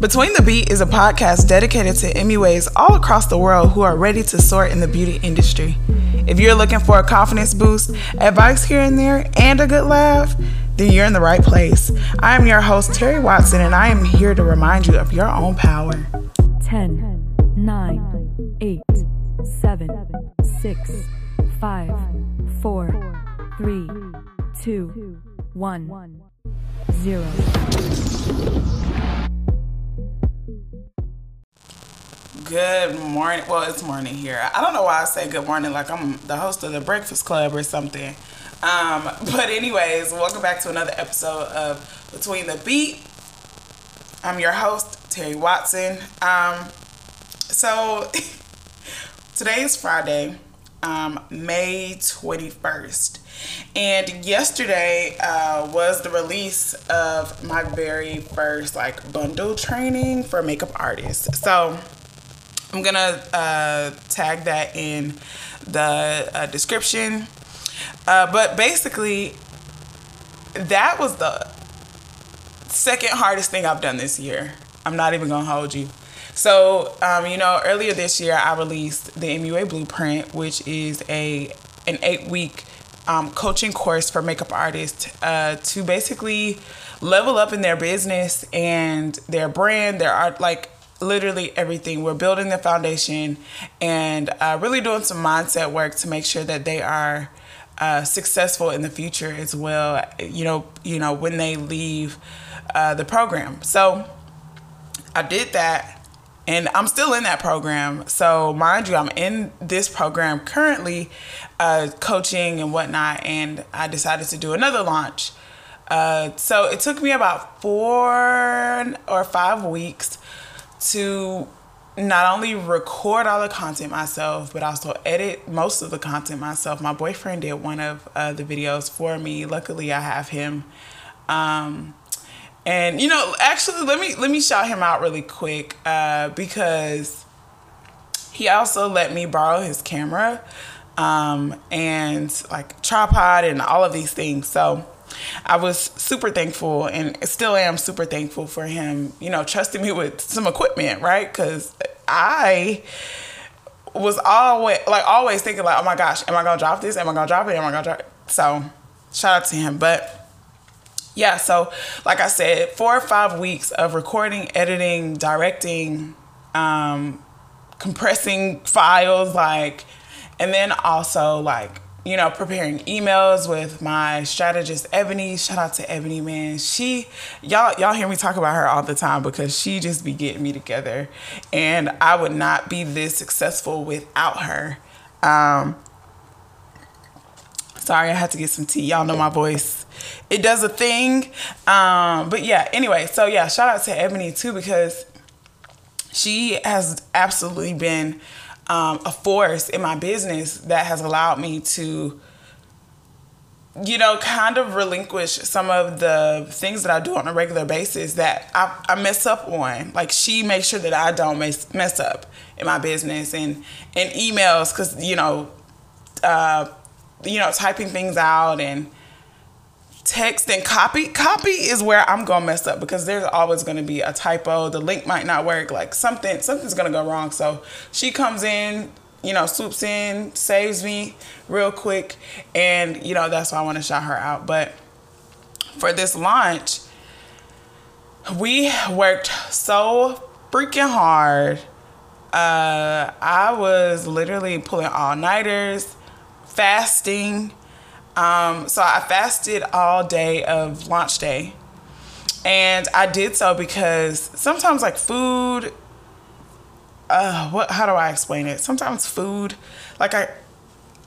Between the Beat is a podcast dedicated to MUAs all across the world who are ready to soar in the beauty industry. If you're looking for a confidence boost, advice here and there, and a good laugh, then you're in the right place. I am your host, Terry Watson, and I am here to remind you of your own power. 10, 9, 8, 7, 6, 5, 4, 3, 2, 1, 0. Good morning. Well, it's morning here. I don't know why I say good morning like I'm the host of the Breakfast Club or something. Um, but anyways, welcome back to another episode of Between the Beat. I'm your host, Terry Watson. Um, so today is Friday, um, May 21st. And yesterday uh, was the release of my very first like bundle training for makeup artists. So I'm gonna uh, tag that in the uh, description. Uh, but basically, that was the second hardest thing I've done this year. I'm not even gonna hold you. So, um, you know, earlier this year I released the MUA Blueprint, which is a an eight week um, coaching course for makeup artists uh, to basically level up in their business and their brand, their art, like literally everything. We're building the foundation and uh, really doing some mindset work to make sure that they are uh, successful in the future as well. You know, you know when they leave uh, the program. So I did that. And I'm still in that program. So, mind you, I'm in this program currently, uh, coaching and whatnot. And I decided to do another launch. Uh, so, it took me about four or five weeks to not only record all the content myself, but also edit most of the content myself. My boyfriend did one of uh, the videos for me. Luckily, I have him. Um, and you know, actually, let me let me shout him out really quick uh, because he also let me borrow his camera um, and like tripod and all of these things. So I was super thankful and still am super thankful for him, you know, trusting me with some equipment, right? Because I was always like always thinking like, oh my gosh, am I gonna drop this? Am I gonna drop it? Am I gonna drop it? So shout out to him. But yeah, so like I said, four or five weeks of recording, editing, directing, um, compressing files, like, and then also like you know, preparing emails with my strategist Ebony. Shout out to Ebony, man. She y'all y'all hear me talk about her all the time because she just be getting me together. And I would not be this successful without her. Um Sorry, I had to get some tea. Y'all know my voice. It does a thing. Um, but yeah, anyway, so yeah, shout out to Ebony too because she has absolutely been um, a force in my business that has allowed me to you know kind of relinquish some of the things that i do on a regular basis that i, I mess up on like she makes sure that i don't mess, mess up in my business and and emails because you know uh, you know typing things out and text and copy. Copy is where i'm gonna mess up because there's always gonna be a typo. The link might not work. Like something something's gonna go wrong. So she comes in you know swoops in saves me real quick. And you know that's why i want to shout her out. But for this launch we worked so freaking hard. Uh i was literally pulling all-nighters fasting um, so I fasted all day of launch day. And I did so because sometimes like food uh what how do I explain it? Sometimes food like I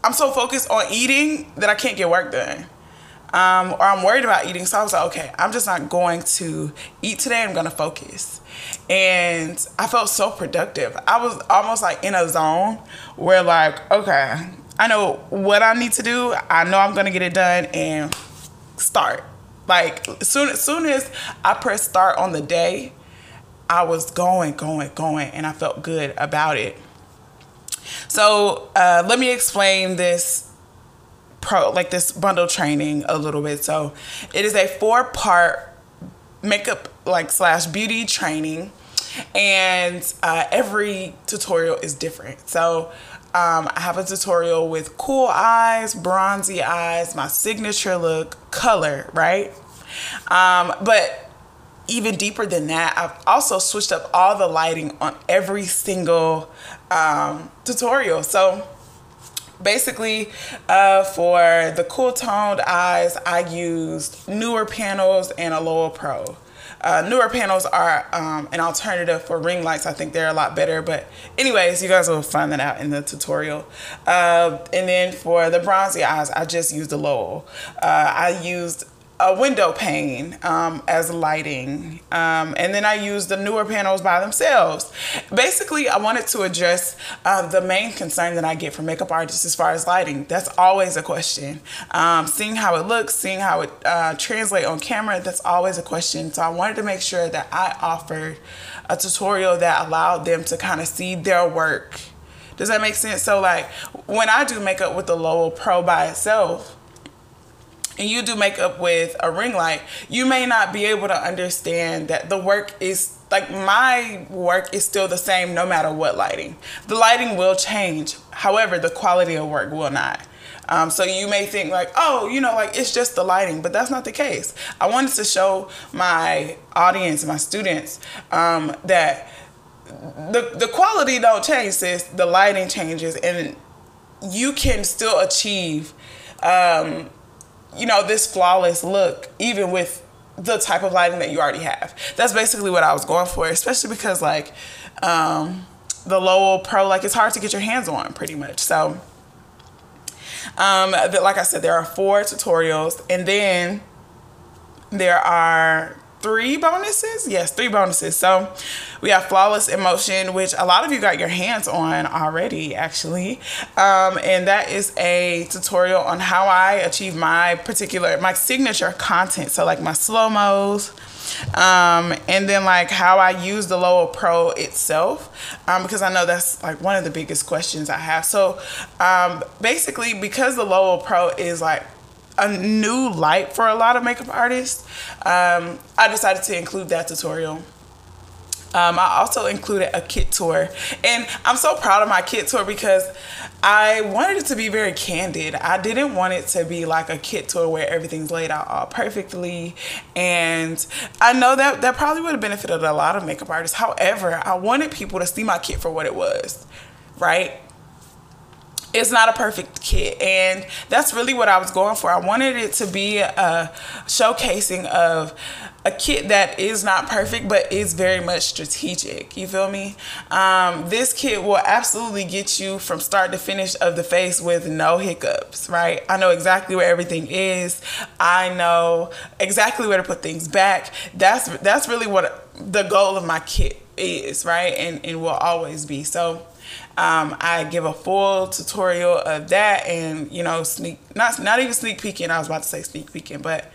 I'm so focused on eating that I can't get work done. Um, or I'm worried about eating. So I was like, okay, I'm just not going to eat today. I'm going to focus. And I felt so productive. I was almost like in a zone where, like, okay, I know what I need to do. I know I'm gonna get it done and start. Like soon as soon as I press start on the day, I was going, going, going, and I felt good about it. So uh, let me explain this pro like this bundle training a little bit. So it is a four part makeup like slash beauty training and uh, every tutorial is different so um, i have a tutorial with cool eyes bronzy eyes my signature look color right? Um, but even deeper than that i've also switched up all the lighting on every single um, tutorial. So basically uh, for the cool toned eyes i used Neewer panels and a Lowell Pro uh, Neewer panels are um, an alternative for ring lights. I think they're a lot better. But anyways, you guys will find that out in the tutorial. Uh, and then for the bronzy eyes, I just used the Lowell. Uh, I used a window pane um, as lighting. Um, and then I used the Neewer panels by themselves. Basically, I wanted to address uh, the main concern that I get from makeup artists as far as lighting. That's always a question. Um, seeing how it looks, seeing how it uh, translates on camera, that's always a question. So I wanted to make sure that I offered a tutorial that allowed them to kind of see their work. Does that make sense? So like when I do makeup with the Lowell Pro by itself, and you do makeup with a ring light, you may not be able to understand that the work is like my work is still the same no matter what lighting. The lighting will change, however, the quality of work will not. Um, so you may think like, oh, you know, like it's just the lighting, but that's not the case. I wanted to show my audience, my students, um, that the the quality don't change, sis. The lighting changes, and you can still achieve um, you know, this flawless look, even with the type of lighting that you already have. That's basically what I was going for, especially because like um, the Lowell Pro, like it's hard to get your hands on pretty much. So, um, like I said, there are four tutorials, and then there are three bonuses. Yes, three bonuses. So we have Flawless Emotion, which a lot of you got your hands on already, actually. Um, and that is a tutorial on how I achieve my particular, my signature content. So like my slow-mos, um, and then like how I use the Lowell Pro itself, um, because I know that's like one of the biggest questions I have. So um, basically, because the Lowell Pro is like a new light for a lot of makeup artists, um, I decided to include that tutorial. Um, I also included a kit tour, and I'm so proud of my kit tour because I wanted it to be very candid. I didn't want it to be like a kit tour where everything's laid out all perfectly, and I know that that probably would have benefited a lot of makeup artists. However, I wanted people to see my kit for what it was, right? It's not a perfect kit. And that's really what i was going for. I wanted it to be a showcasing of a kit that is not perfect but is very much strategic. You feel me? Um, this kit will absolutely get you from start to finish of the face with no hiccups right? I know exactly where everything is. I know exactly where to put things back. That's that's really what the goal of my kit is right? And, and will always be. So um, I give a full tutorial of that and you know sneak not not even sneak peeking I was about to say sneak peeking but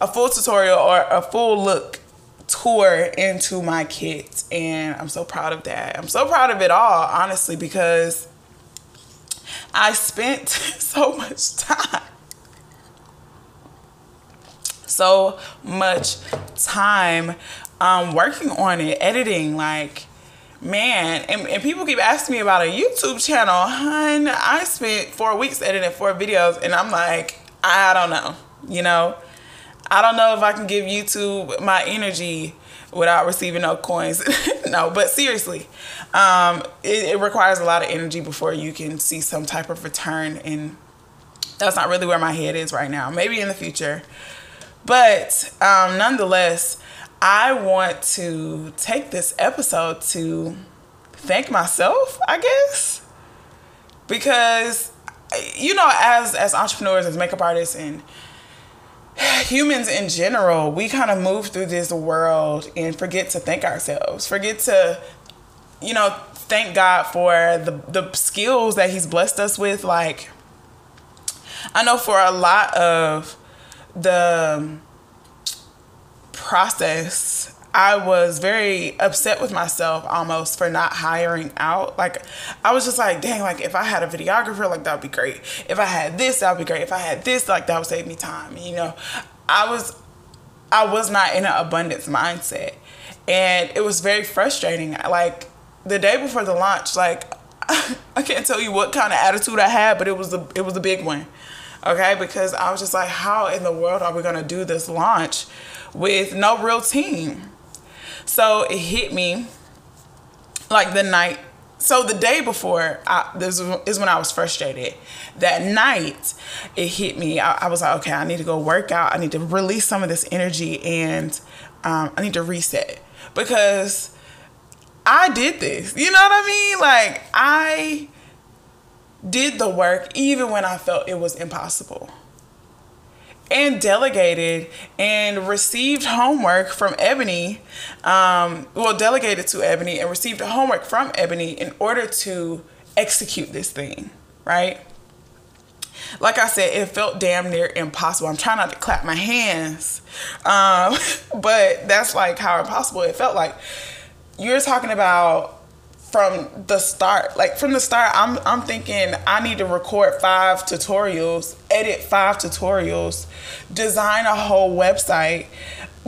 a full tutorial or a full look tour into my kit and I'm so proud of that. I'm so proud of it all honestly because I spent so much time so much time um, working on it, editing like man and, and people keep asking me about a youtube channel hun. I spent four weeks editing four videos and i'm like i don't know you know? I don't know if i can give youtube my energy without receiving no coins. No but seriously um, it, it requires a lot of energy before you can see some type of return and that's not really where my head is right now. Maybe in the future. But um, nonetheless I want to take this episode to thank myself, I guess. Because you know, as as entrepreneurs, as makeup artists and humans in general, we kind of move through this world and forget to thank ourselves. Forget to you know, thank God for the the skills that he's blessed us with like I know for a lot of the process I was very upset with myself almost for not hiring out. Like, I was just like, dang, like if I had a videographer, like that would be great. If I had this, that would be great. If I had this, like that would save me time. You know, I was, I was not in an abundance mindset, and it was very frustrating. Like the day before the launch, like I can't tell you what kind of attitude I had, but it was a, it was a big one. Okay, because I was just like, how in the world are we gonna do this launch with no real team? So it hit me like the night. So the day before, I, this is when I was frustrated. That night, it hit me. I, I, was like, okay, I need to go work out. I need to release some of this energy, and um, I need to reset because I did this. You know what I mean? Like I did the work even when I felt it was impossible and delegated and received homework from Ebony. Um, well, delegated to Ebony and received homework from Ebony in order to execute this thing, right? Like I said, it felt damn near impossible. I'm trying not to clap my hands, um, but that's like how impossible it felt like. You're talking about from the start like from the start i'm i'm thinking i need to record five tutorials edit five tutorials design a whole website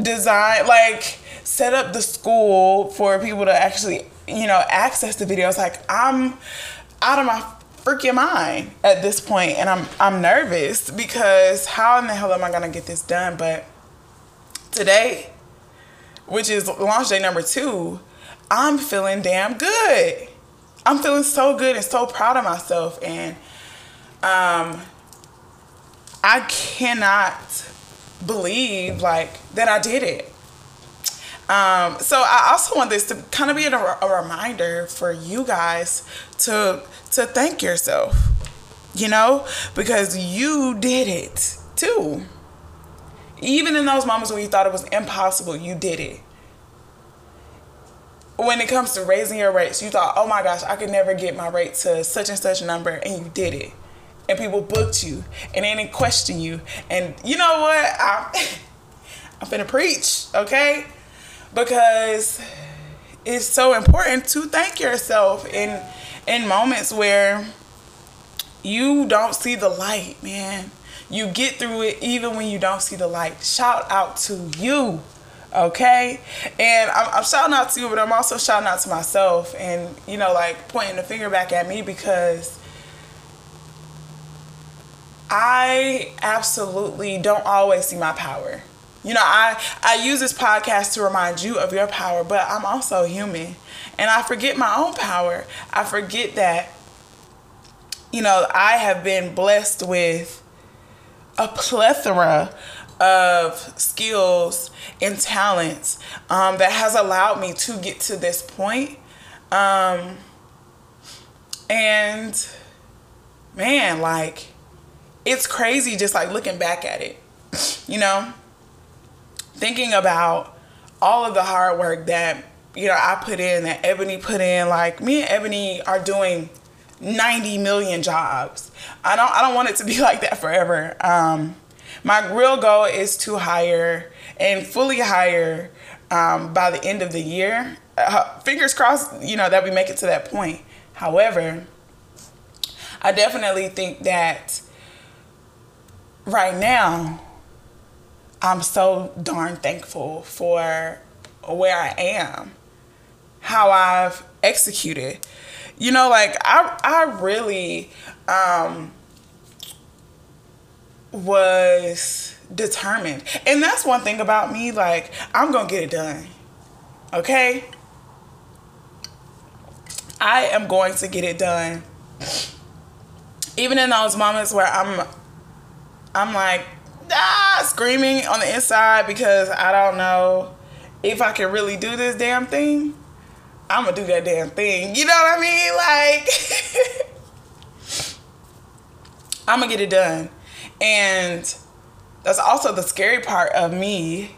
design like set up the school for people to actually you know access the videos. Like i'm out of my freaking mind at this point and i'm i'm nervous because how in the hell am i to get this done? But today which is launch day number 2 I'm feeling damn good. I'm feeling so good and so proud of myself. And um, I cannot believe like that I did it. Um, so I also want this to kind of be a, a reminder for you guys to to thank yourself, you know, because you did it too. Even in those moments when you thought it was impossible, you did it when it comes to raising your rates, you thought, oh my gosh, I could never get my rate to such and such number, and you did it. And people booked you, and they didn't question you. And you know what? I'm, I'm preach, okay? Because it's so important to thank yourself in in moments where you don't see the light, man. You get through it even when you don't see the light. Shout out to you okay? And I'm, I'm, shouting out to you but i'm also shouting out to myself and you know like pointing the finger back at me because i absolutely don't always see my power. You know i i use this podcast to remind you of your power but i'm also human. And i forget my own power. I forget that you know i have been blessed with a plethora of skills and talents um, that has allowed me to get to this point. Um, and man, like, it's crazy just like looking back at it, you know, thinking about all of the hard work that, you know, I put in, that Ebony put in. Like, me and Ebony are doing 90 million jobs. I don't, I don't want it to be like that forever. Um, my real goal is to hire and fully hire um, by the end of the year. Uh, fingers crossed, you know, that we make it to that point. However, I definitely think that right now, I'm so darn thankful for where I am, how I've executed. You know, like I, I really um, was determined. And that's one thing about me, like, I'm gonna get it done. Okay? I am going to get it done. Even in those moments where I'm I'm like ah screaming on the inside because I don't know if I can really do this damn thing. I'm gonna do that damn thing. You know what I mean? Like I'm gonna get it done. And that's also the scary part of me.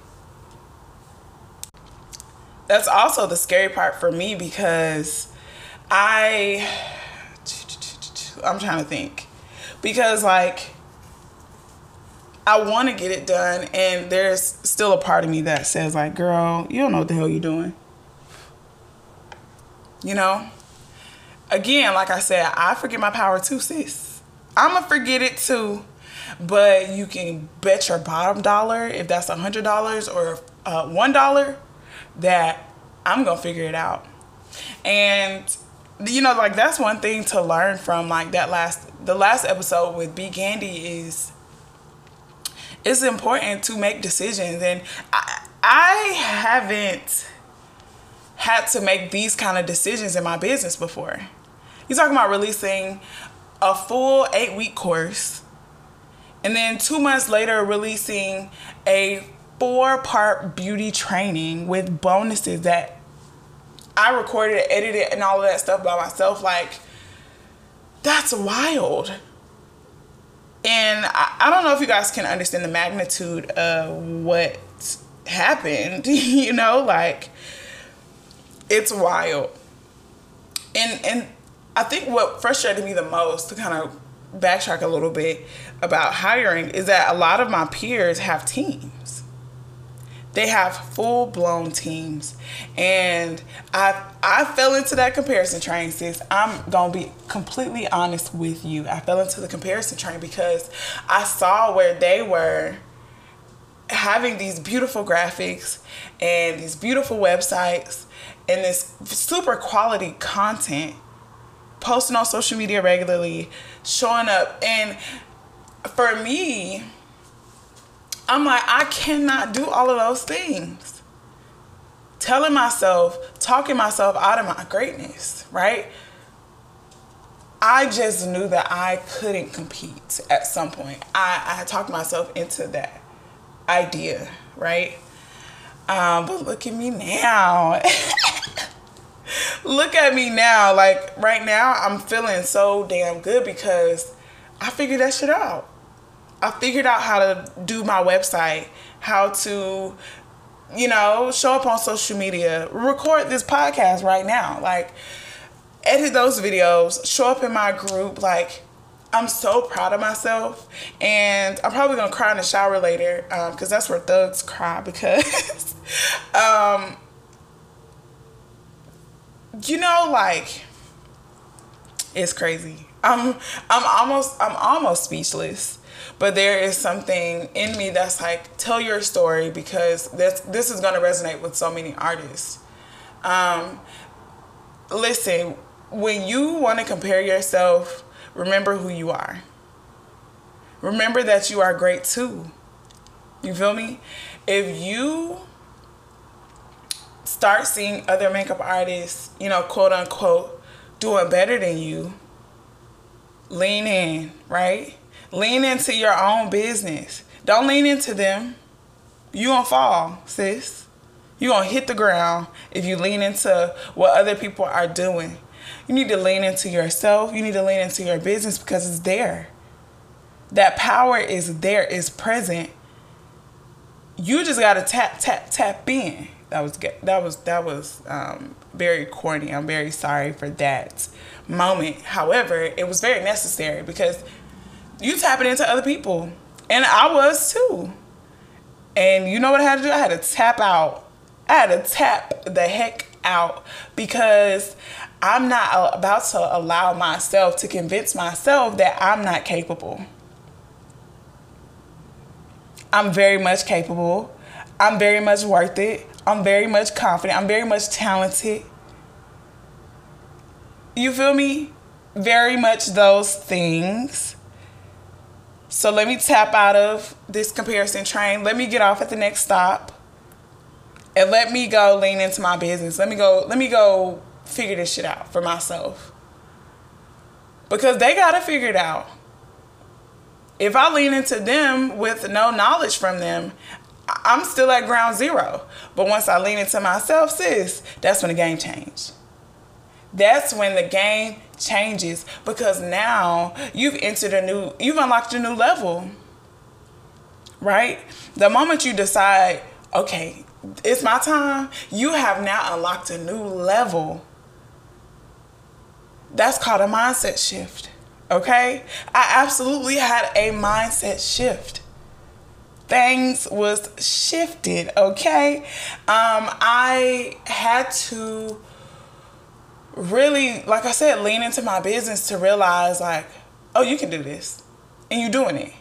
That's also the scary part for me because I I'm trying to think. Because like I want to get it done, and there's still a part of me that says, like, girl, you don't know what the hell you're doing. You know? Again, like I said, I forget my power too, sis. I'm going to forget it too. But you can bet your bottom dollar, if that's a $100 or uh, $1, that I'm going to figure it out. And you know, like that's one thing to learn from like that last the last episode with B Gandy is it's important to make decisions and I I haven't had to make these kind of decisions in my business before. You're talking about releasing a full eight week course and then two months later releasing a four part beauty training with bonuses that I recorded, edited, and all of that stuff by myself. Like, that's wild. And I, I don't know if you guys can understand the magnitude of what happened. you know, like, it's wild. And and I think what frustrated me the most to kind of backtrack a little bit about hiring is that a lot of my peers have teams they have full blown teams. And I I fell into that comparison train, sis. I'm gonna be completely honest with you. I fell into the comparison train because I saw where they were having these beautiful graphics and these beautiful websites and this super quality content posting on social media regularly showing up and for me I'm like, I cannot do all of those things. Telling myself, talking myself out of my greatness, right? I just knew that I couldn't compete at some point. I, I talked myself into that idea, right? Um, but look at me now. look at me now. Like right now, I'm feeling so damn good because I figured that shit out. I figured out how to do my website, how to, you know, show up on social media, record this podcast right now, like edit those videos, show up in my group. Like, I'm so proud of myself, and I'm probably gonna cry in the shower later because um, that's where thugs cry because, um, you know, like it's crazy. I'm I'm almost I'm almost speechless. But there is something in me that's like tell your story because this this is going to resonate with so many artists. Um, listen when you want to compare yourself remember who you are. Remember that you are great too. You feel me? If you start seeing other makeup artists you know quote unquote doing better than you lean in right Lean into your own business. Don't lean into them. You gonna fall, sis. You gonna hit the ground if you lean into what other people are doing. You need to lean into yourself. You need to lean into your business because it's there. That power is there, is present. You just gotta tap, tap, tap in. That was that was that was um, very corny. I'm very sorry for that moment. However, it was very necessary because you tapping into other people. And I was too. And you know what I had to do? I had to tap out. I had to tap the heck out because I'm not about to allow myself to convince myself that I'm not capable. I'm very much capable. I'm very much worth it. I'm very much confident. I'm very much talented. You feel me? Very much those things. So let me tap out of this comparison train. Let me get off at the next stop. And let me go lean into my business. Let me go let me go figure this shit out for myself. Because they got to figure it out. If I lean into them with no knowledge from them, I'm still at ground zero. But once I lean into myself, sis, that's when the game changed. That's when the game changes because now you've entered a new, you've unlocked a new level, right? The moment you decide, okay, it's my time, you have now unlocked a new level. That's called a mindset shift, okay? I absolutely had a mindset shift. Things was shifted, okay? Um, I had to really, like I said, lean into my business to realize, like, oh, you can do this. And you're doing it.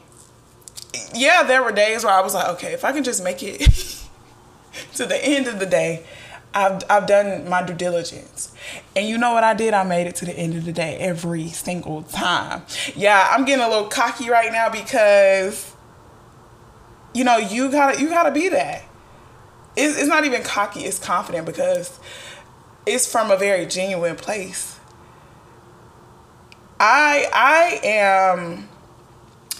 Yeah, there were days where I was like, okay, if I can just make it to the end of the day, I've, I've done my due diligence. And you know what I did? I made it to the end of the day every single time. Yeah, I'm getting a little cocky right now because you know, you gotta you gotta be that. It's, it's not even cocky, it's confident because it's from a very genuine place. I I am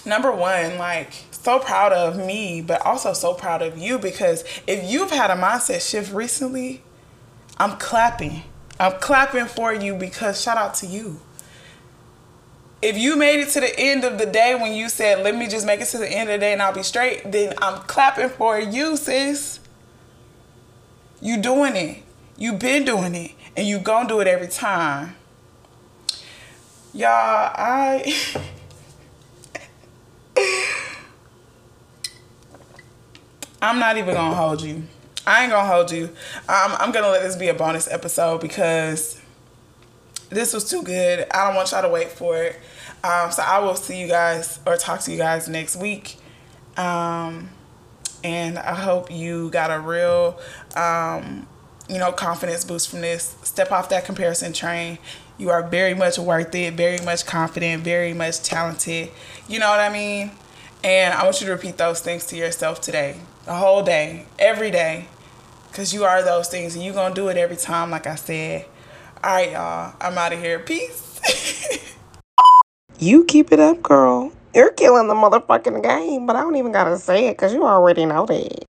number one, like so proud of me, but also so proud of you because if you've had a mindset shift recently, I'm clapping. I'm clapping for you because shout out to you. If you made it to the end of the day when you said, let me just make it to the end of the day and I'll be straight, then I'm clapping for you, sis. You doing it. You been doing it. And you gonna do it every time. Y'all, I I'm not even gonna hold you. I ain't gonna hold you. Um, I'm gonna let this be a bonus episode because this was too good. I don't want y'all to wait for it. Um, so I will see you guys or talk to you guys next week. Um, and I hope you got a real, um, you know, confidence boost from this. Step off that comparison train. You are very much worth it, very much confident, very much talented. You know what I mean? And I want you to repeat those things to yourself today, the whole day, every day, because you are those things and you're going to do it every time, like I said. All right, y'all. I'm out of here. Peace. You keep it up, girl. You're killing the motherfucking game, but I don't even gotta say it because you already know that.